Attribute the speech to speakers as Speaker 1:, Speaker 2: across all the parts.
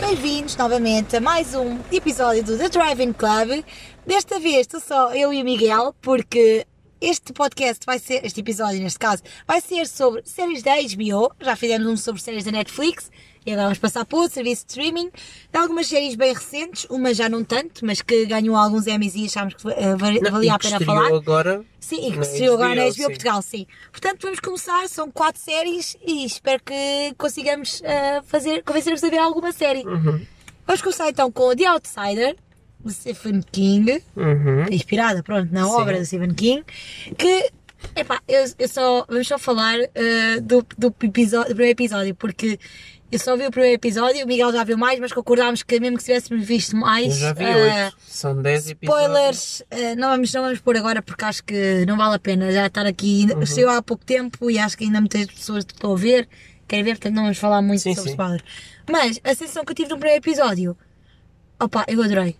Speaker 1: Bem-vindos novamente a mais um episódio do The Driving Club. Desta vez estou só eu e o Miguel, porque este podcast vai ser, este episódio neste caso, vai ser sobre séries da HBO. Já fizemos um sobre séries da Netflix e agora vamos passar para outro serviço de streaming. De algumas séries bem recentes, uma já não tanto, mas que ganhou alguns Emmys e achámos que uh, valia
Speaker 2: Não,
Speaker 1: valia a pena falar.
Speaker 2: agora.
Speaker 1: Sim, e que se agora na
Speaker 2: HBO.
Speaker 1: Portugal, sim. Portanto, vamos começar, são quatro séries e espero que consigamos uh, fazer, convencer-vos a ver alguma série.
Speaker 2: Uhum.
Speaker 1: Vamos começar então com The Outsider, de Stephen King,
Speaker 2: Uhum.
Speaker 1: inspirada, pronto, na
Speaker 2: Sim.
Speaker 1: obra de Stephen King, que, epá, eu, eu só, vamos só falar uh, do, do, episódio, do primeiro episódio, porque eu só vi o primeiro episódio, o Miguel já viu mais, mas concordámos que mesmo que tivéssemos visto
Speaker 2: Eu
Speaker 1: mais,
Speaker 2: já vi
Speaker 1: uh.
Speaker 2: São 10 episódios.
Speaker 1: Spoilers, eh, não, vamos, não vamos pôr agora porque acho que não vale a pena já estar aqui.
Speaker 2: Uhum.
Speaker 1: Saiu há pouco tempo e acho que ainda muitas pessoas estão a ver, querem ver, portanto não vamos falar muito
Speaker 2: Sim,
Speaker 1: sobre
Speaker 2: sim.
Speaker 1: spoilers. Mas a sensação que eu tive no primeiro episódio, opa, eu adorei.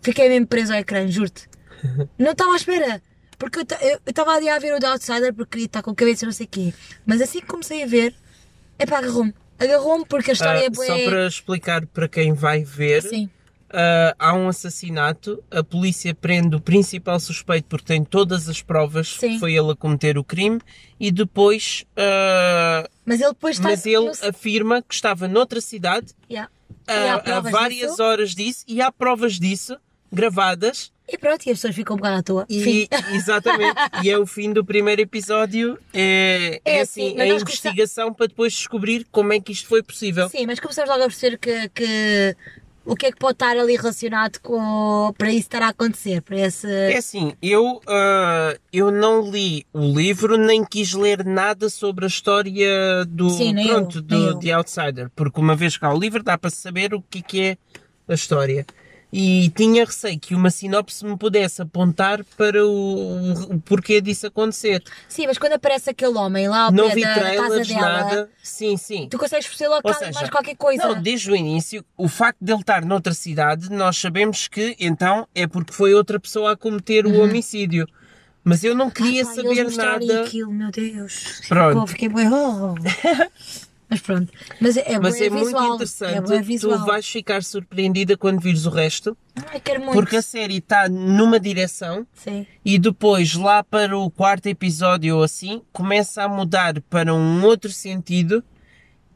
Speaker 1: Fiquei mesmo preso ao ecrã, juro-te. Não estava à espera. Porque eu ta- eu eu estava ali a ver o The Outsider porque queria estar com a cabeça não sei o quê. Mas assim que comecei a ver, epá, agarrou-me. Agarrou-me porque a história
Speaker 2: Ah,
Speaker 1: é boa.
Speaker 2: só para explicar para quem vai ver,
Speaker 1: Sim,
Speaker 2: ah, há um assassinato, a polícia prende o principal suspeito porque tem todas as provas
Speaker 1: Sim.
Speaker 2: que foi ele a cometer o crime e depois ah,
Speaker 1: mas ele depois está
Speaker 2: mas ele
Speaker 1: no-
Speaker 2: afirma que estava noutra cidade
Speaker 1: Yeah.
Speaker 2: ah,
Speaker 1: E há
Speaker 2: várias
Speaker 1: disso.
Speaker 2: horas disso e há provas disso gravadas
Speaker 1: E pronto, e as pessoas ficam um bocado à toa.
Speaker 2: E, exatamente, e é o fim do primeiro episódio. É,
Speaker 1: É
Speaker 2: é
Speaker 1: assim,
Speaker 2: assim, a
Speaker 1: nós gosta-
Speaker 2: investigação para depois descobrir como é que isto foi possível.
Speaker 1: Sim, mas começamos logo a perceber que, que o que é que pode estar ali relacionado com para isso estar a acontecer, para esse.
Speaker 2: É assim, eu, ah, eu não li o livro nem quis ler nada sobre a história do,
Speaker 1: Sim,
Speaker 2: pronto,
Speaker 1: eu.
Speaker 2: do The Outsider, porque uma vez que há o livro dá para saber o que é que é a história. E tinha receio que uma sinopse me pudesse apontar para o, o porquê disso acontecer.
Speaker 1: Sim, mas quando aparece aquele homem lá ao
Speaker 2: não
Speaker 1: pé
Speaker 2: vi
Speaker 1: da, da casa
Speaker 2: trailers,
Speaker 1: dela,
Speaker 2: nada. Sim, sim.
Speaker 1: tu consegues perceber logo que
Speaker 2: seja,
Speaker 1: mais qualquer coisa.
Speaker 2: Não, desde o início, o facto de ele estar noutra cidade, nós sabemos que então é porque foi outra pessoa a cometer o homicídio. Mas eu não queria
Speaker 1: Uhum. Ai, pá,
Speaker 2: saber nada.
Speaker 1: aquilo, meu Deus.
Speaker 2: Pronto.
Speaker 1: Pô, fiquei bem. oh. mas pronto. Mas é, é,
Speaker 2: Mas é muito interessante.
Speaker 1: É
Speaker 2: tu vais ficar surpreendida quando vires o resto,
Speaker 1: Ai, quero muito.
Speaker 2: porque a série está numa direção
Speaker 1: Sim.
Speaker 2: e depois, lá para o quarto episódio ou assim, começa a mudar para um outro sentido.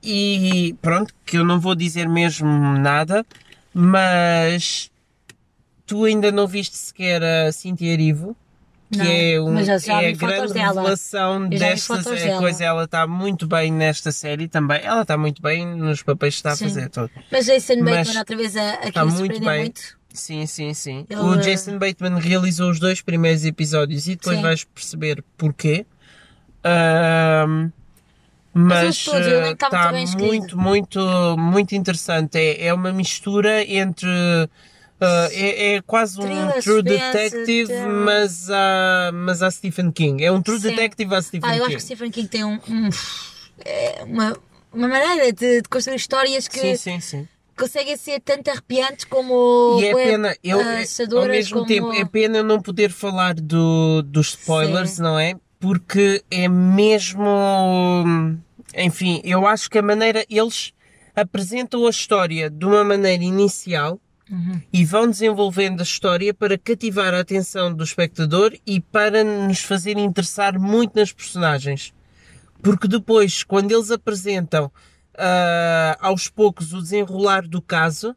Speaker 2: E pronto, que eu não vou dizer mesmo nada, mas tu ainda não viste sequer a Cintia Erivo, que
Speaker 1: Não,
Speaker 2: é, um, é a grande
Speaker 1: dela.
Speaker 2: revelação desta
Speaker 1: dela.
Speaker 2: coisa. Ela está muito bem nesta série também. Ela está muito bem nos papéis que está a
Speaker 1: Sim.
Speaker 2: fazer. Todo.
Speaker 1: Mas Jason Bateman outra vez a, aqui
Speaker 2: Está
Speaker 1: a
Speaker 2: muito bem.
Speaker 1: muito.
Speaker 2: Sim, sim, sim.
Speaker 1: Ele-
Speaker 2: O Jason Bateman realizou os dois primeiros episódios e depois
Speaker 1: Sim.
Speaker 2: vais perceber porquê. Ahm, mas
Speaker 1: está muito bem
Speaker 2: muito, muito, muito interessante. É, é uma mistura entre. Ah, é, é quase um True Detective,
Speaker 1: terror.
Speaker 2: mas a, mas a Stephen King. É um True
Speaker 1: Sim.
Speaker 2: Detective a Stephen
Speaker 1: Ah, eu acho
Speaker 2: King.
Speaker 1: que Stephen King tem um, um- é, uma, uma maneira de, de construir histórias que
Speaker 2: Sim, sim, sim.
Speaker 1: conseguem ser tanto arrepiantes como
Speaker 2: E é pena, eu,
Speaker 1: ah,
Speaker 2: ao mesmo
Speaker 1: como-
Speaker 2: tempo, é pena não poder falar do, dos spoilers,
Speaker 1: Sim.
Speaker 2: não é? Porque é mesmo. Enfim, eu acho que a maneira. Eles apresentam a história de uma maneira inicial
Speaker 1: Uhum.
Speaker 2: e vão desenvolvendo a história para cativar a atenção do espectador e para nos fazer interessar muito nas personagens. Porque depois, quando eles apresentam ah, aos poucos o desenrolar do caso,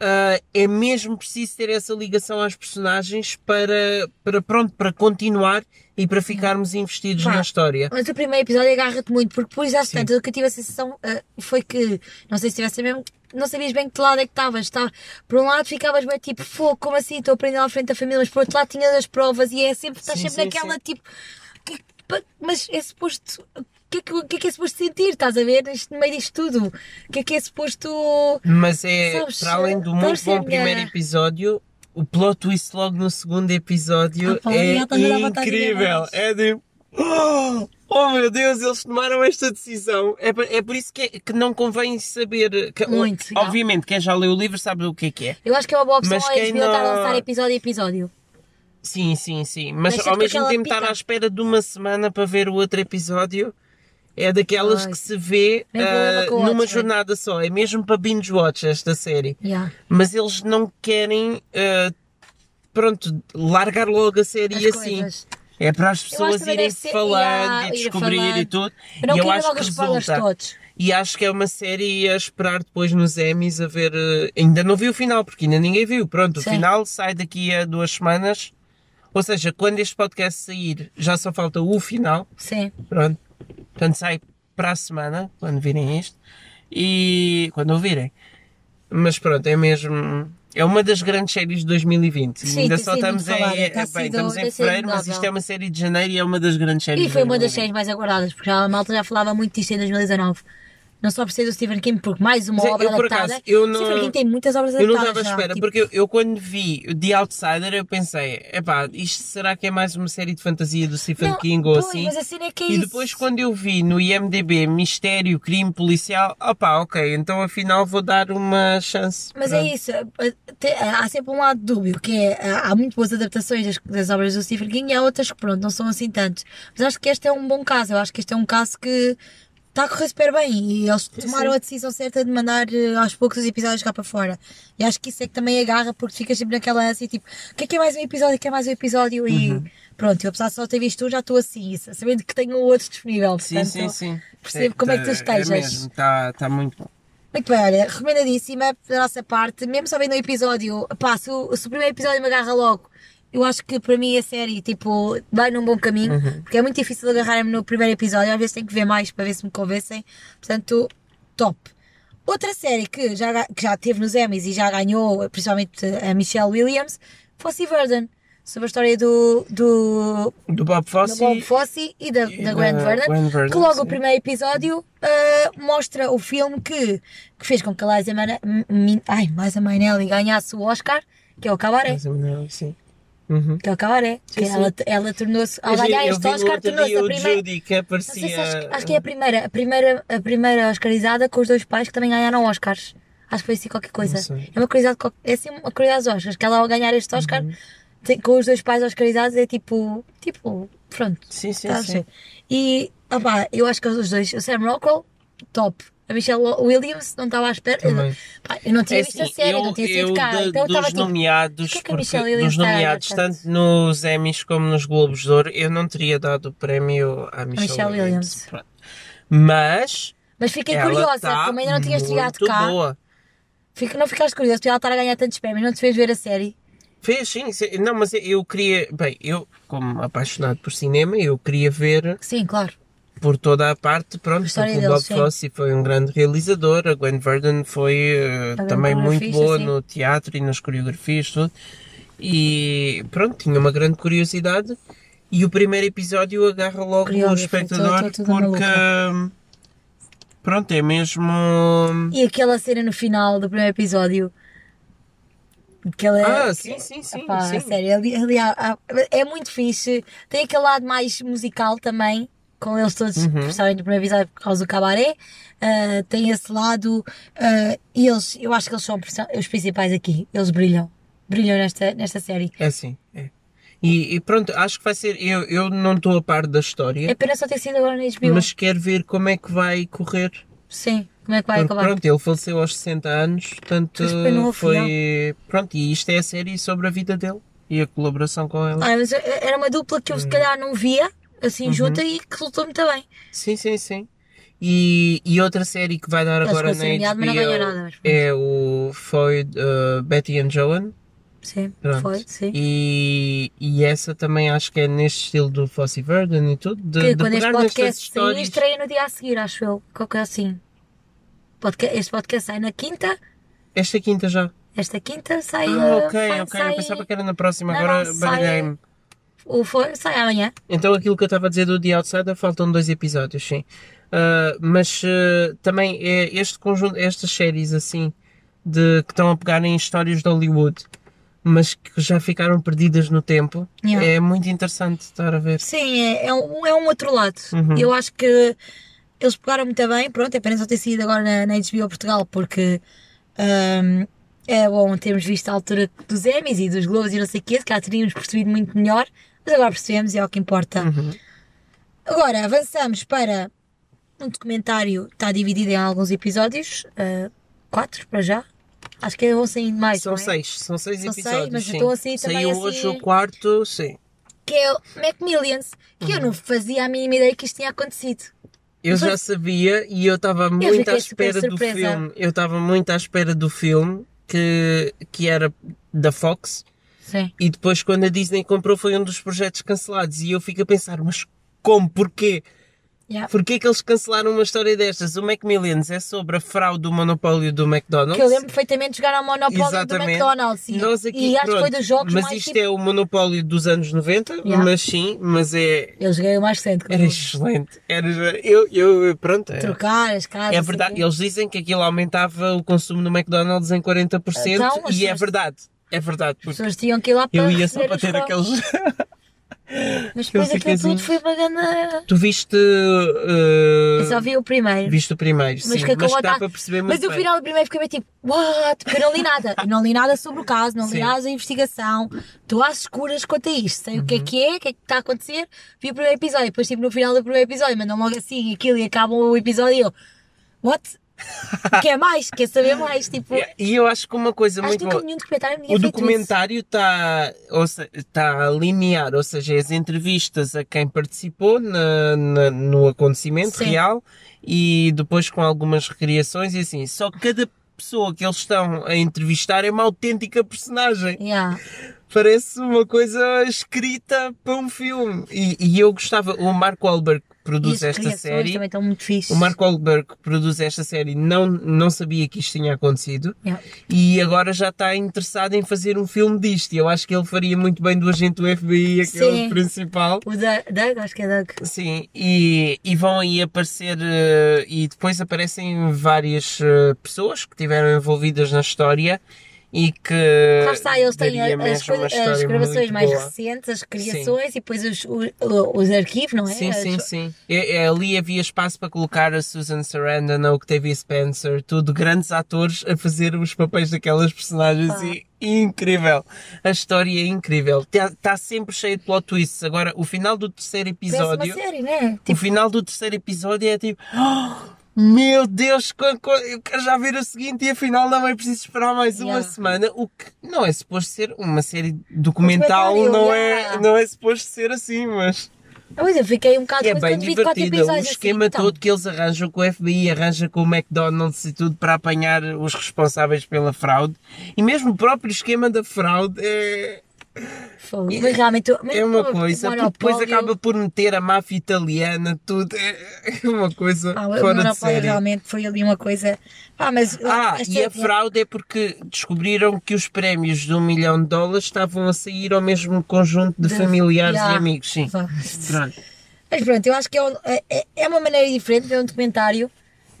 Speaker 2: ah, é mesmo preciso ter essa ligação às personagens para, para, pronto, para continuar e para ficarmos investidos
Speaker 1: Pá,
Speaker 2: na história.
Speaker 1: Mas o primeiro episódio agarra-te muito, porque depois
Speaker 2: Sim.
Speaker 1: tanto, o que eu tive a sensação ah, foi que, não sei se tivesse mesmo, não sabias bem que lado é que estavas, tá? Por um lado ficavas bem tipo, fogo, como assim, estou a aprender à frente da família, mas por outro lado tinhas as provas e é sempre, estás
Speaker 2: Sim,
Speaker 1: sempre
Speaker 2: sim,
Speaker 1: naquela
Speaker 2: sim.
Speaker 1: tipo, que- pa- mas é suposto, o que é que, que é que é suposto sentir, estás a ver, Isto- no meio disto tudo? O que é que é suposto...
Speaker 2: Mas é,
Speaker 1: Sabes,
Speaker 2: para além do muito bom primeiro episódio, o plot twist logo no segundo episódio
Speaker 1: Ah,
Speaker 2: é incrível. É de. Oh, meu Deus, eles tomaram esta decisão. É, por- é por isso que, é- que não convém saber. que-
Speaker 1: Muito,
Speaker 2: obviamente, quem já leu o livro sabe o que é que é.
Speaker 1: Eu acho que é uma boa opção
Speaker 2: Mas
Speaker 1: a
Speaker 2: quem
Speaker 1: HBO estar a
Speaker 2: não-
Speaker 1: lançar episódio a episódio.
Speaker 2: Sim, sim, sim. Mas
Speaker 1: Deixa-te
Speaker 2: ao mesmo tempo
Speaker 1: pica.
Speaker 2: estar à espera de uma semana para ver o outro episódio É daquelas
Speaker 1: Pois.
Speaker 2: que se vê
Speaker 1: com
Speaker 2: numa
Speaker 1: watch,
Speaker 2: jornada só. É mesmo para binge watch esta série.
Speaker 1: Yeah.
Speaker 2: Mas eles não querem, ah, pronto, largar logo a série
Speaker 1: As
Speaker 2: assim.
Speaker 1: coisas.
Speaker 2: É para as pessoas irem
Speaker 1: ser-
Speaker 2: falando e
Speaker 1: ir
Speaker 2: descobrir
Speaker 1: falando.
Speaker 2: e tudo.
Speaker 1: Eu não
Speaker 2: e eu acho que resulta.
Speaker 1: todos.
Speaker 2: E acho que é uma série a esperar depois nos Emmys a ver. eh, Ainda não vi o final, porque ainda ninguém viu. Pronto,
Speaker 1: Sim.
Speaker 2: o final sai daqui a duas semanas. Ou seja, quando este podcast sair, já só falta o final.
Speaker 1: Sim.
Speaker 2: Pronto. Portanto, sai para a semana, quando virem isto. E. quando ouvirem. Mas pronto, é mesmo. É uma das grandes séries de 2020.
Speaker 1: Sim,
Speaker 2: ainda só estamos em. é, bem,
Speaker 1: sido-
Speaker 2: estamos em fevereiro, mas isto é uma série de janeiro e é uma das grandes séries
Speaker 1: E foi uma das
Speaker 2: 2020.
Speaker 1: séries mais aguardadas, porque a malta já falava muito disto em 2019. Não só ser do Stephen King, porque mais uma
Speaker 2: Mas é,
Speaker 1: obra
Speaker 2: eu,
Speaker 1: adaptada.
Speaker 2: acaso, eu não-
Speaker 1: Stephen King tem muitas obras
Speaker 2: Eu não
Speaker 1: adaptadas.
Speaker 2: estava à espera,
Speaker 1: tipo,
Speaker 2: porque eu, eu quando vi The Outsider eu pensei, epá, isto será que é mais uma série de fantasia do Stephen
Speaker 1: não,
Speaker 2: King ou
Speaker 1: pois,
Speaker 2: assim?
Speaker 1: Mas a cena é que é
Speaker 2: E
Speaker 1: isso.
Speaker 2: depois quando eu vi no IMDB mistério, crime policial, opá, ok, então afinal vou dar uma chance.
Speaker 1: Mas
Speaker 2: Pronto.
Speaker 1: é isso, há sempre um lado dúbio, que é, há muito boas adaptações das, das obras do Stephen King e há outras que pronto, não são assim tantos. Mas acho que este é um bom caso, eu acho que este é um caso que está a correr super bem e eles tomaram
Speaker 2: sim.
Speaker 1: a decisão certa de mandar eh, aos poucos os episódios cá para fora. E acho que isso é que também agarra, porque ficas sempre naquela ânsia, tipo, o que é que é mais um episódio, o que é mais um episódio e
Speaker 2: Uhum.
Speaker 1: pronto, eu apesar de só ter visto um, já estou assim, sabendo que tenho outro disponível.
Speaker 2: Sim,
Speaker 1: portanto,
Speaker 2: sim, sim.
Speaker 1: percebo como é que tu estejas.
Speaker 2: É mesmo, está tá muito bom.
Speaker 1: Muito bem, olha, recomendadíssima da nossa parte, mesmo só vendo o episódio, pá, se o, se o primeiro episódio me agarra logo, eu acho que para mim a série, tipo, vai num bom caminho,
Speaker 2: Uhum.
Speaker 1: porque é muito difícil agarrar-me no primeiro episódio, às vezes tenho que ver mais para ver se me convencem, portanto, top. Outra série que já, que já teve nos Emmys e já ganhou, principalmente a Michelle Williams, Fosse Verdon, sobre a história do, do,
Speaker 2: Do Bob
Speaker 1: do
Speaker 2: Fosse.
Speaker 1: Bob Fosse e da,
Speaker 2: e
Speaker 1: da Gwen
Speaker 2: da
Speaker 1: Verdon,
Speaker 2: Gwen Verdon,
Speaker 1: que logo
Speaker 2: sim.
Speaker 1: o primeiro episódio ah, mostra o filme que, que fez com que a Liza, Mana, ai, Liza Minnelli ganhasse o Oscar, que é o.
Speaker 2: Mais ou menos, sim. Uhum.
Speaker 1: Que é o Cabaré.
Speaker 2: Sim,
Speaker 1: que
Speaker 2: sim.
Speaker 1: ela, ela tornou-se, ao ganhar
Speaker 2: eu
Speaker 1: este Oscar, tornou-se a primeira.
Speaker 2: Judy que
Speaker 1: Não
Speaker 2: aparecia.
Speaker 1: se acho, acho que é a primeira, a primeira, a primeira Oscarizada com os dois pais que também ganharam Oscars. Acho que foi assim qualquer coisa. É uma curiosidade, é assim uma curiosidade dos Oscars, que ela ao ganhar este Oscar
Speaker 2: Uhum.
Speaker 1: tem- com os dois pais Oscarizados é tipo, tipo, pronto.
Speaker 2: Sim, sim,
Speaker 1: Tá
Speaker 2: sim.
Speaker 1: E, opá, eu acho que os dois, o Sam Rockwell, top. A Michelle Williams, não estava à espera.
Speaker 2: Também.
Speaker 1: Pá, eu não tinha
Speaker 2: É
Speaker 1: visto a
Speaker 2: assim,
Speaker 1: série,
Speaker 2: eu,
Speaker 1: não tinha
Speaker 2: eu
Speaker 1: sido cá.
Speaker 2: da-
Speaker 1: então eu
Speaker 2: dos
Speaker 1: estava tipo.
Speaker 2: nomeados,
Speaker 1: "Porquê que a
Speaker 2: porque-
Speaker 1: Michelle Williams
Speaker 2: dos
Speaker 1: a
Speaker 2: nomeados,
Speaker 1: tanto?"
Speaker 2: tanto nos Emmys como nos Globos de Ouro, eu não teria dado o prémio à Michelle,
Speaker 1: Michelle
Speaker 2: Williams.
Speaker 1: Williams.
Speaker 2: Mas
Speaker 1: Mas fiquei
Speaker 2: ela
Speaker 1: curiosa,
Speaker 2: tá
Speaker 1: como ainda não tinha estreado
Speaker 2: muito
Speaker 1: cá.
Speaker 2: boa.
Speaker 1: Fico, não ficaste curioso por ela estar a ganhar tantos prémios, não te fez ver a série?
Speaker 2: Fez sim, sim. não, mas eu queria, bem, eu como apaixonado por cinema, eu queria ver
Speaker 1: Sim, claro.
Speaker 2: Por toda a parte, pronto, porque o Bob. Fosse foi um grande realizador, a Gwen Verdon foi
Speaker 1: A
Speaker 2: também muito boa no teatro e nas coreografias, tudo. E pronto, tinha uma grande curiosidade. E o primeiro episódio agarra logo o espectador
Speaker 1: tô- tô
Speaker 2: porque pronto, é mesmo
Speaker 1: E aquela cena no final do primeiro episódio. Aquela,
Speaker 2: Ah, sim, sim, sim,
Speaker 1: Epá,
Speaker 2: sim.
Speaker 1: sério, ali, ali é muito fixe. Tem aquele lado mais musical também, com eles todos,
Speaker 2: Uhum.
Speaker 1: principalmente no primeiro episódio por causa do cabaré. Ah, tem esse lado. ah, e eles, eu acho que eles são os principais aqui. Eles brilham. Brilham nesta, nesta série.
Speaker 2: É assim, é. E, e pronto, acho que vai ser. Eu, eu não estou a par da história,
Speaker 1: É pena só ter sido agora na HBO.
Speaker 2: mas quero ver como é que vai correr.
Speaker 1: Sim, como é que vai
Speaker 2: Porque,
Speaker 1: acabar?
Speaker 2: pronto, ele faleceu aos 60 anos, portanto
Speaker 1: foi.
Speaker 2: Pronto, e isto é a série sobre a vida dele e a colaboração com ele.
Speaker 1: Ah, mas era uma dupla que eu
Speaker 2: Hum.
Speaker 1: se calhar não via, assim,
Speaker 2: Uhum.
Speaker 1: junta e que resultou muito bem.
Speaker 2: Sim, sim, sim. E, e outra série que vai dar
Speaker 1: Ele
Speaker 2: agora na
Speaker 1: nada,
Speaker 2: HBO
Speaker 1: pronto.
Speaker 2: é o foi uh, Betty and Joan.
Speaker 1: Sim,
Speaker 2: Pronto.
Speaker 1: foi, sim.
Speaker 2: E, e essa também acho que é neste estilo do Fosse Verdon e tudo. De,
Speaker 1: que
Speaker 2: de
Speaker 1: quando este podcast sair,
Speaker 2: histórias.
Speaker 1: estreia no dia a seguir, acho eu. Qualquer assim. Podca- Este podcast sai na quinta,
Speaker 2: Esta quinta já.
Speaker 1: esta quinta sai.
Speaker 2: Ah,
Speaker 1: eh,
Speaker 2: ok,
Speaker 1: sai-
Speaker 2: ok.
Speaker 1: sai-
Speaker 2: Eu pensava que era na próxima,
Speaker 1: Não,
Speaker 2: agora baralhei-me.
Speaker 1: O foi, sai amanhã.
Speaker 2: Então aquilo que eu estava a dizer do The Outsider faltam dois episódios, sim. Ah, mas ah, também é este conjunto, estas séries assim, de, que estão a pegar em histórias de Hollywood, mas que já ficaram perdidas no tempo,
Speaker 1: Yeah.
Speaker 2: é muito interessante estar a ver.
Speaker 1: Sim, é, é, um, é um outro lado.
Speaker 2: Uhum.
Speaker 1: Eu acho que eles pegaram muito bem. Pronto, é apenas só ter sido agora na, na HBO Portugal, porque ahm, é bom termos visto a altura dos Emmys e dos Globos e não sei o quê, se calhar teríamos percebido muito melhor, mas agora percebemos e é o que importa.
Speaker 2: Uhum.
Speaker 1: Agora avançamos para um documentário está dividido em alguns episódios, uh, quatro para já. Acho que vão saindo mais.
Speaker 2: São
Speaker 1: é?
Speaker 2: seis, são seis
Speaker 1: São
Speaker 2: episódios.
Speaker 1: seis, mas
Speaker 2: sim.
Speaker 1: então assim também
Speaker 2: Saiu
Speaker 1: assim-
Speaker 2: hoje o quarto, sim.
Speaker 1: Que é o Macmillions, que eu não fazia a mínima ideia que isto tinha acontecido.
Speaker 2: Eu já sabia e eu estava muito à espera do filme. Eu estava muito à espera do filme que, que era da Fox
Speaker 1: Sim.
Speaker 2: e depois quando a Disney comprou foi um dos projetos cancelados e eu fico a pensar, mas como? Porquê?
Speaker 1: Yeah.
Speaker 2: Porquê que eles cancelaram uma história destas? O Macmillions é sobre a fraude do monopólio do McDonald's.
Speaker 1: Que eu lembro perfeitamente de jogar ao Monopólio do
Speaker 2: Exatamente.
Speaker 1: McDonald's. E,
Speaker 2: Nós aqui,
Speaker 1: e acho que foi dos jogos
Speaker 2: mas isto
Speaker 1: tipo-
Speaker 2: é o monopólio dos anos 90,
Speaker 1: Yeah.
Speaker 2: mas sim, mas é...
Speaker 1: Eu joguei o mais recente.
Speaker 2: Era excelente. Era, eu, eu, pronto, é,
Speaker 1: Trocar as casas.
Speaker 2: é verdade. Eles dizem que aquilo aumentava o consumo no McDonald's em 40%
Speaker 1: Então,
Speaker 2: e é verdade. É verdade,
Speaker 1: As
Speaker 2: porque
Speaker 1: pessoas tinham que ir lá para
Speaker 2: eu ia só para ter aqueles...
Speaker 1: Mas depois
Speaker 2: eu
Speaker 1: aquilo tudo
Speaker 2: assim-
Speaker 1: foi uma grande...
Speaker 2: tu viste... uh,
Speaker 1: Eu só vi o primeiro.
Speaker 2: Viste o primeiro,
Speaker 1: Mas
Speaker 2: sim,
Speaker 1: que
Speaker 2: mas dá para perceber muito
Speaker 1: Mas o final do primeiro fiquei meio tipo, what? Porque eu não li nada. E não li nada sobre o caso, não li
Speaker 2: Sim.
Speaker 1: nada da investigação. Estou às escuras quanto a isto. Sei o que é
Speaker 2: Uhum.
Speaker 1: que é, o que é que está a acontecer. Vi o primeiro episódio, depois tipo no final do primeiro episódio, mandam logo assim aquilo e acabam o episódio e eu, what? Quer mais? Quer saber mais? Tipo,
Speaker 2: E eu acho que uma coisa
Speaker 1: acho
Speaker 2: muito
Speaker 1: que
Speaker 2: boa...
Speaker 1: nenhum documentário
Speaker 2: O documentário está tá a linear, ou seja, as entrevistas a quem participou na- na- no acontecimento
Speaker 1: Sim.
Speaker 2: real e depois com algumas recriações e assim. Só que cada pessoa que eles estão a entrevistar é uma autêntica personagem.
Speaker 1: Yeah.
Speaker 2: Parece uma coisa escrita para um filme. E, e eu gostava, o que
Speaker 1: E
Speaker 2: produz esta série. O Mark Wahlberg produz esta série não, não sabia que isto tinha acontecido
Speaker 1: Yeah.
Speaker 2: e agora já está interessado em fazer um filme disto. E eu acho que ele faria muito bem do agente do FBI, aquele
Speaker 1: Sim.
Speaker 2: principal.
Speaker 1: O Doug, Doug, acho que é Doug.
Speaker 2: Sim, e, e vão aí aparecer eh, e depois aparecem várias eh, pessoas que estiveram envolvidas na história e que
Speaker 1: Lá está, eles têm a- as, coisas- as gravações mais
Speaker 2: boa.
Speaker 1: recentes, as criações e depois os, os, os arquivos, não é?
Speaker 2: Sim,
Speaker 1: As-
Speaker 2: sim, sim. É- é, ali havia espaço para colocar a Susan Sarandon, a Octavia Spencer, tudo grandes atores a fazer os papéis daquelas personagens
Speaker 1: Ah.
Speaker 2: e incrível. A história é incrível. Está sempre cheio de plot twists. Agora, o final do terceiro
Speaker 1: Parece uma
Speaker 2: episódio,
Speaker 1: série, né?
Speaker 2: o
Speaker 1: Tipo,
Speaker 2: final do terceiro episódio é tipo, "Oh, meu Deus, eu quero já ver o seguinte e afinal não é preciso esperar mais uma
Speaker 1: Yeah.
Speaker 2: semana, o que não é suposto ser uma série documental, não
Speaker 1: yeah.
Speaker 2: é, não é suposto ser assim, mas
Speaker 1: Pois eu fiquei um bocado
Speaker 2: é bem divertida. O
Speaker 1: episódios
Speaker 2: esquema
Speaker 1: assim, então.
Speaker 2: todo que eles arranjam com o FBI, arranja com o McDonald's e tudo para apanhar os responsáveis pela fraude. E mesmo o próprio esquema da fraude é,
Speaker 1: Fogo. Mas realmente, mas
Speaker 2: é uma
Speaker 1: o
Speaker 2: coisa. Porque depois
Speaker 1: monopólio-
Speaker 2: acaba por meter a máfia italiana, tudo. É é uma coisa
Speaker 1: Ah, o
Speaker 2: fora de
Speaker 1: monopólio
Speaker 2: série.
Speaker 1: realmente foi ali uma coisa. Ah, mas
Speaker 2: Ah, e a
Speaker 1: é-
Speaker 2: fraude é porque descobriram que os prémios de um milhão de dólares estavam a sair ao mesmo conjunto de,
Speaker 1: De-
Speaker 2: familiares
Speaker 1: Yeah.
Speaker 2: e amigos, sim. Pronto.
Speaker 1: Mas pronto, eu acho que é, um- é- é uma maneira diferente de ver um documentário.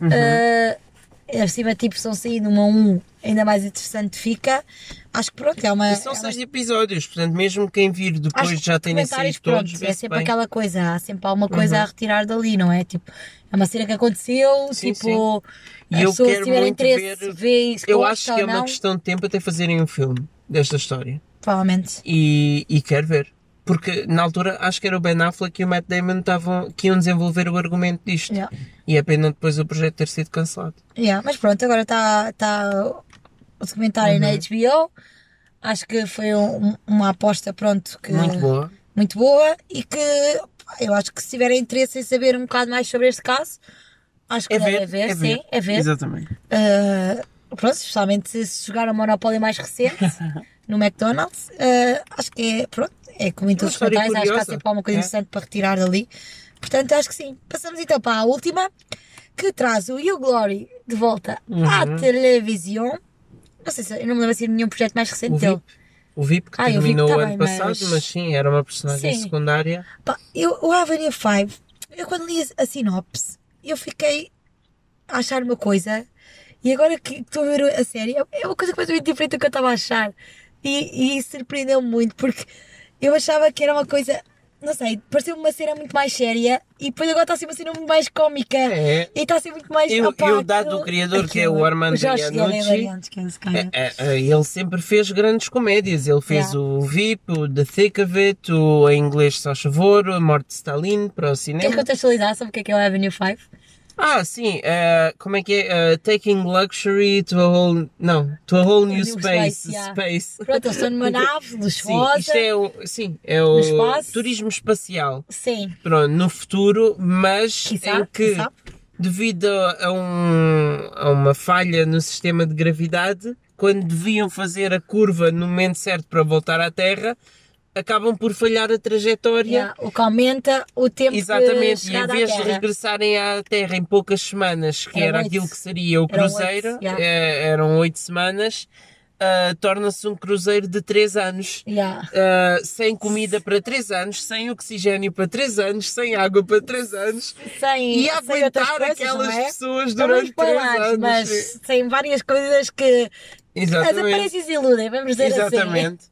Speaker 2: Uhum.
Speaker 1: Uh, acima, tipo, são saindo um a um, ainda mais interessante fica. Acho que pronto, é uma.
Speaker 2: E são
Speaker 1: é uma
Speaker 2: seis episódios, portanto, mesmo quem vir depois já
Speaker 1: documentários,
Speaker 2: saído todos,
Speaker 1: pronto, é sempre
Speaker 2: bem.
Speaker 1: aquela coisa, há sempre alguma coisa a retirar dali, não é? Tipo, é uma cena que aconteceu,
Speaker 2: Sim,
Speaker 1: tipo,
Speaker 2: E
Speaker 1: as
Speaker 2: eu quero
Speaker 1: tiverem
Speaker 2: muito
Speaker 1: interesse,
Speaker 2: ver-
Speaker 1: vê isso,
Speaker 2: Eu acho que é uma questão de tempo até fazerem um filme desta história.
Speaker 1: provavelmente.
Speaker 2: E, e quero ver. Porque na altura acho que era o Ben Affleck e o Matt Damon estavam, que iam desenvolver o argumento disto.
Speaker 1: Yeah.
Speaker 2: E é pena depois o projeto ter sido cancelado.
Speaker 1: Yeah, mas pronto, agora está tá o documentário
Speaker 2: Uhum.
Speaker 1: na HBO. Acho que foi um- uma aposta, pronto, que
Speaker 2: Muito boa.
Speaker 1: muito boa e que eu acho que se tiverem interesse em saber um bocado mais sobre este caso, acho que
Speaker 2: É ver,
Speaker 1: ver,
Speaker 2: é
Speaker 1: sim,
Speaker 2: ver.
Speaker 1: é ver.
Speaker 2: Exatamente.
Speaker 1: Uh, pronto, especialmente se se jogar o Monopólio mais recente no McDonald's, uh, acho que é, pronto, é como em todos os documentários, acho que há sempre alguma coisa
Speaker 2: É.
Speaker 1: interessante para retirar dali. Portanto, acho que sim. Passamos então para a última, que traz o You Glory de volta à
Speaker 2: Uhum.
Speaker 1: televisão. Não sei se eu não me lembro assim de nenhum projeto mais recente
Speaker 2: O
Speaker 1: dele.
Speaker 2: VIP. O VIP que
Speaker 1: Ah,
Speaker 2: terminou
Speaker 1: tá
Speaker 2: o ano
Speaker 1: bem,
Speaker 2: passado,
Speaker 1: mas-
Speaker 2: mas... sim, era uma personagem
Speaker 1: Sim.
Speaker 2: secundária.
Speaker 1: Pá, eu, o Avenue 5, eu quando li a, a sinopse, eu fiquei a achar uma coisa e agora que estou a ver a série, é- é uma coisa completamente diferente do que eu estava a achar. E, e surpreendeu-me muito porque eu achava que era uma coisa, não sei, pareceu uma cena muito mais séria e depois agora está a ser uma cena muito mais cómica.
Speaker 2: É.
Speaker 1: E está a ser muito mais.
Speaker 2: Eu-
Speaker 1: opá,
Speaker 2: eu, dado
Speaker 1: aquilo-
Speaker 2: o criador, que é o
Speaker 1: aquilo.
Speaker 2: Armando
Speaker 1: Jorge
Speaker 2: Iannucci,
Speaker 1: é cara.
Speaker 2: É, é, ele sempre fez grandes comédias. Ele fez
Speaker 1: Yeah.
Speaker 2: o VIP, o The Thick of It, o Em Inglês Só Favor, A Morte de Stalin para o
Speaker 1: Queres
Speaker 2: cinema.
Speaker 1: contextualizar sobre o que é que é o Avenue 5?
Speaker 2: Ah, sim, eh, como é que é? Eh, taking luxury to a whole. Não, to a whole new
Speaker 1: new
Speaker 2: space.
Speaker 1: space, yeah.
Speaker 2: space.
Speaker 1: Pronto, eles estão numa nave
Speaker 2: Sim,
Speaker 1: luxuosa.
Speaker 2: isto é o, sim, é o turismo espacial.
Speaker 1: Sim.
Speaker 2: Pronto, no futuro, mas
Speaker 1: Quiçá,
Speaker 2: em que,
Speaker 1: quiçá.
Speaker 2: devido a, um, a uma falha no sistema de gravidade, quando deviam fazer a curva no momento certo para voltar à Terra, acabam por falhar a trajetória.
Speaker 1: Yeah, O que aumenta o tempo de
Speaker 2: Exatamente, e em vez de regressarem à Terra em poucas semanas, que
Speaker 1: Eram
Speaker 2: era aquilo que seria o
Speaker 1: Eram
Speaker 2: cruzeiro,
Speaker 1: yeah.
Speaker 2: eh, eram oito semanas, ah, torna-se um cruzeiro de três anos.
Speaker 1: Yeah.
Speaker 2: Uh, sem comida para 3 anos, sem oxigênio para 3 anos, sem água para 3 anos
Speaker 1: Sem,
Speaker 2: e aguentar
Speaker 1: coisas,
Speaker 2: aquelas
Speaker 1: é?
Speaker 2: pessoas durante
Speaker 1: vamos
Speaker 2: 3
Speaker 1: falar,
Speaker 2: anos.
Speaker 1: mas tem várias coisas que as
Speaker 2: Exatamente.
Speaker 1: aparências iludem, vamos dizer assim.
Speaker 2: Exatamente.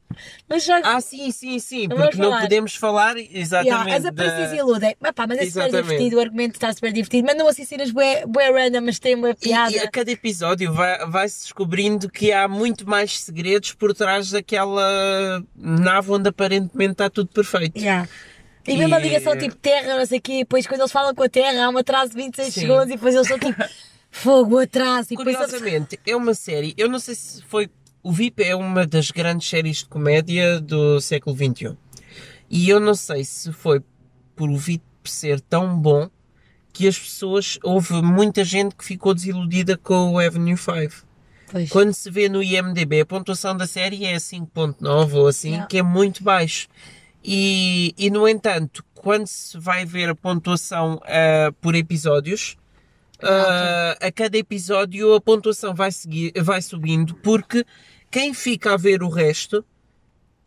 Speaker 1: Mas já
Speaker 2: Ah, sim, sim, sim, porque não
Speaker 1: falar.
Speaker 2: podemos falar
Speaker 1: Yeah,
Speaker 2: exatamente.
Speaker 1: as aparências
Speaker 2: da-
Speaker 1: iludem. Mas pá, mas é super
Speaker 2: Exatamente.
Speaker 1: divertido, o argumento está super divertido. Mandam assim cenas bué, bué random, mas tem uma
Speaker 2: E,
Speaker 1: piada.
Speaker 2: e a cada episódio vai- vai-se descobrindo que há muito mais segredos por trás daquela nave onde aparentemente está tudo perfeito.
Speaker 1: Yeah. E mesmo a
Speaker 2: E-
Speaker 1: ligação tipo terra, não sei o quê, depois quando eles falam com a terra há um atraso de 26
Speaker 2: Sim.
Speaker 1: segundos e depois eles são tipo fogo, atraso. E.
Speaker 2: Curiosamente, é uma série, eu não sei se foi. O VIP é uma das grandes séries de comédia do século XXI. E eu não sei se foi por o VIP ser tão bom que as pessoas. Houve muita gente que ficou desiludida com o Avenue 5.
Speaker 1: Pois.
Speaker 2: Quando se vê no IMDB, a pontuação da série é 5.9 ou assim,
Speaker 1: Yeah.
Speaker 2: que é muito baixo. E, e, no entanto, quando se vai ver a pontuação ah, por episódios, ah, a cada episódio a pontuação vai, seguir, vai subindo, porque quem fica a ver o resto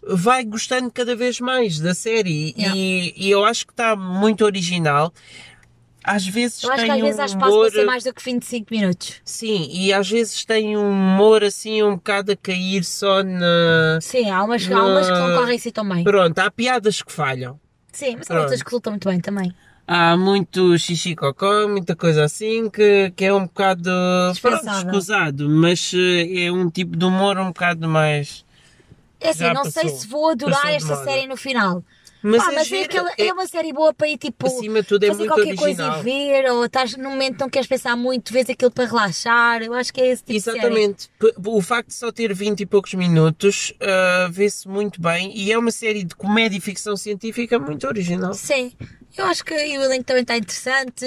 Speaker 2: vai gostando cada vez mais da série.
Speaker 1: Yeah.
Speaker 2: E, e eu acho que está muito original. Às vezes
Speaker 1: Eu acho
Speaker 2: tem
Speaker 1: que às vezes
Speaker 2: um
Speaker 1: há espaço
Speaker 2: humor...
Speaker 1: para ser mais do que 25 minutos.
Speaker 2: Sim, e às vezes tem um humor assim um bocado a cair só na.
Speaker 1: Sim, há umas, há umas que não correm assim tão bem.
Speaker 2: Pronto, há piadas que falham.
Speaker 1: Sim, mas há outras que resultam muito bem também.
Speaker 2: Há muito xixi cocó, muita coisa assim que, que é um bocado pronto, escusado, mas eh, é um tipo de humor um bocado mais.
Speaker 1: É assim,
Speaker 2: Já
Speaker 1: não sei
Speaker 2: passou.
Speaker 1: se vou adorar esta série no final.
Speaker 2: Mas,
Speaker 1: Pá,
Speaker 2: é,
Speaker 1: mas é, aquela,
Speaker 2: é-
Speaker 1: é uma série boa para ir tipo
Speaker 2: acima de tudo é
Speaker 1: fazer
Speaker 2: muito
Speaker 1: qualquer
Speaker 2: original.
Speaker 1: coisa e ver, ou estás num momento que não queres pensar muito, vês aquilo para relaxar. Eu acho que é esse tipo de série.
Speaker 2: Exatamente. O facto de só ter 20 e poucos minutos ah, vê-se muito bem e é uma série de comédia e ficção científica muito original.
Speaker 1: Sim, eu acho que o elenco também está interessante,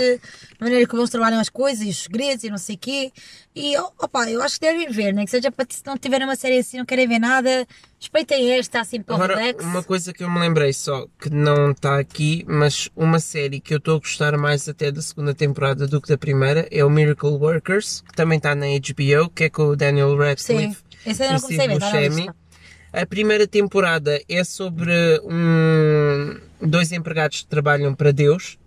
Speaker 1: a maneira como eles trabalham as coisas, e os segredos e não sei o quê. E opa, eu acho que devem ver, nem que seja para se não tiverem uma série assim, não querem ver nada, respeitem esta assim para o
Speaker 2: Agora,
Speaker 1: relax.
Speaker 2: uma coisa que eu me lembrei só, que não está aqui, mas uma série que eu estou a gostar mais até da segunda temporada do que da primeira é o Miracle Workers, que também está na HBO, que é com o Daniel
Speaker 1: Sim,
Speaker 2: Radcliffe
Speaker 1: esse eu não comecei a ver,
Speaker 2: A primeira temporada é sobre um, dois empregados que trabalham para Deus,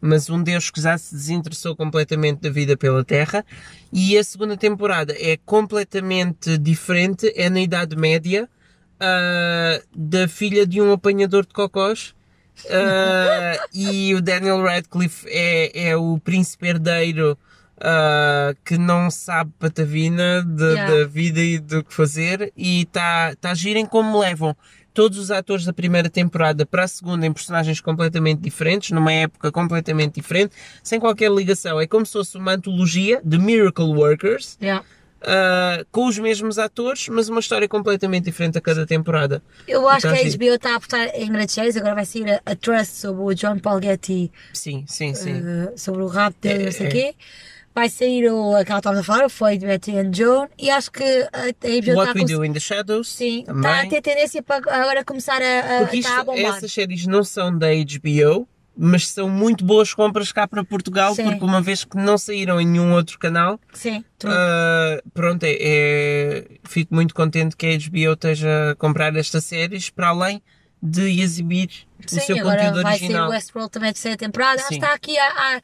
Speaker 2: mas um Deus que já se desinteressou completamente da vida pela Terra. E a segunda temporada é completamente diferente, é na Idade Média, ah, da filha de um apanhador de cocós. Ah, e o Daniel Radcliffe é, é o príncipe herdeiro ah, que não sabe patavina de-
Speaker 1: Yeah.
Speaker 2: da vida e do que fazer e está tá a girem como levam todos os atores da primeira temporada para a segunda em personagens completamente diferentes, numa época completamente diferente, sem qualquer ligação. É como se fosse uma antologia de Miracle Workers,
Speaker 1: Yeah.
Speaker 2: ah, com os mesmos atores, mas uma história completamente diferente a cada temporada.
Speaker 1: Eu acho
Speaker 2: Então,
Speaker 1: que a. HBO está a apostar em grandes séries, agora vai sair a, a Trust sobre o John Paul Getty,
Speaker 2: Sim, sim, sim.
Speaker 1: eh, sobre o rap dele,
Speaker 2: É,
Speaker 1: não sei o
Speaker 2: é.
Speaker 1: quê. Vai sair o, aquela que estávamos a falar, o Floyd, Betty and Joan, e acho que a, a HBO está
Speaker 2: What
Speaker 1: a
Speaker 2: We Do in the Shadows.
Speaker 1: Sim,
Speaker 2: também.
Speaker 1: está a ter tendência para agora começar a, a,
Speaker 2: Porque
Speaker 1: está a
Speaker 2: isto,
Speaker 1: bombar.
Speaker 2: essas séries não são da HBO, mas são muito boas compras cá para Portugal,
Speaker 1: Sim.
Speaker 2: porque uma vez que não saíram em nenhum outro canal,
Speaker 1: Sim,
Speaker 2: ah, pronto, é, é- fico muito contente que a HBO esteja a comprar estas séries para além de exibir o
Speaker 1: Sim,
Speaker 2: seu
Speaker 1: agora
Speaker 2: conteúdo
Speaker 1: vai
Speaker 2: original.
Speaker 1: o Westworld também a terceira temporada.
Speaker 2: Sim.
Speaker 1: está aqui a, a,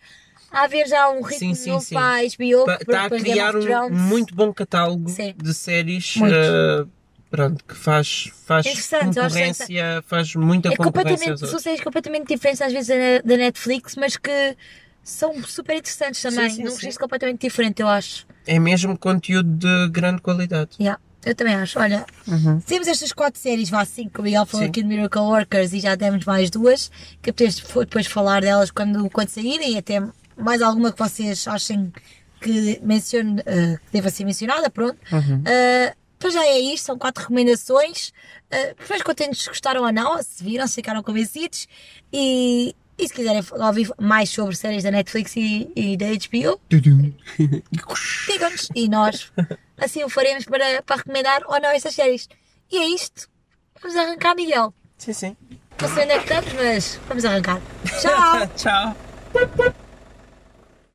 Speaker 1: a haver já um ritmo
Speaker 2: Sim, sim,
Speaker 1: novo
Speaker 2: sim.
Speaker 1: para a HBO.
Speaker 2: Pa- Está a criar um muito bom catálogo
Speaker 1: Sim.
Speaker 2: de séries ah, pronto, que faz, faz concorrência, faz muita
Speaker 1: É
Speaker 2: concorrência
Speaker 1: são séries completamente diferentes às vezes da, Netflix, mas que são super interessantes também.
Speaker 2: Sim, sim,
Speaker 1: Num registro completamente diferente, eu acho.
Speaker 2: É mesmo conteúdo de grande qualidade.
Speaker 1: Yeah, eu também acho. Olha, temos estas quatro séries, vá cinco, que o Miguel falou
Speaker 2: Sim.
Speaker 1: aqui de Miracle Workers e já demos mais duas, que podemos depois falar delas quando, quando saírem e até mais alguma que vocês achem que mencione, uh, que deva ser mencionada, pronto.
Speaker 2: Uhum.
Speaker 1: Uh, para já é isto, são quatro recomendações. Uh, Depois contentes se gostaram ou não, se viram, se ficaram convencidos. E, e se quiserem ouvir mais sobre séries da Netflix e, e da HBO, digam-nos. E nós assim o faremos para, para recomendar ou não estas séries. E é isto. Vamos arrancar, Miguel.
Speaker 2: sim, sim.
Speaker 1: Não sei onde é que estamos, mas vamos arrancar. Tchau!
Speaker 2: Tchau.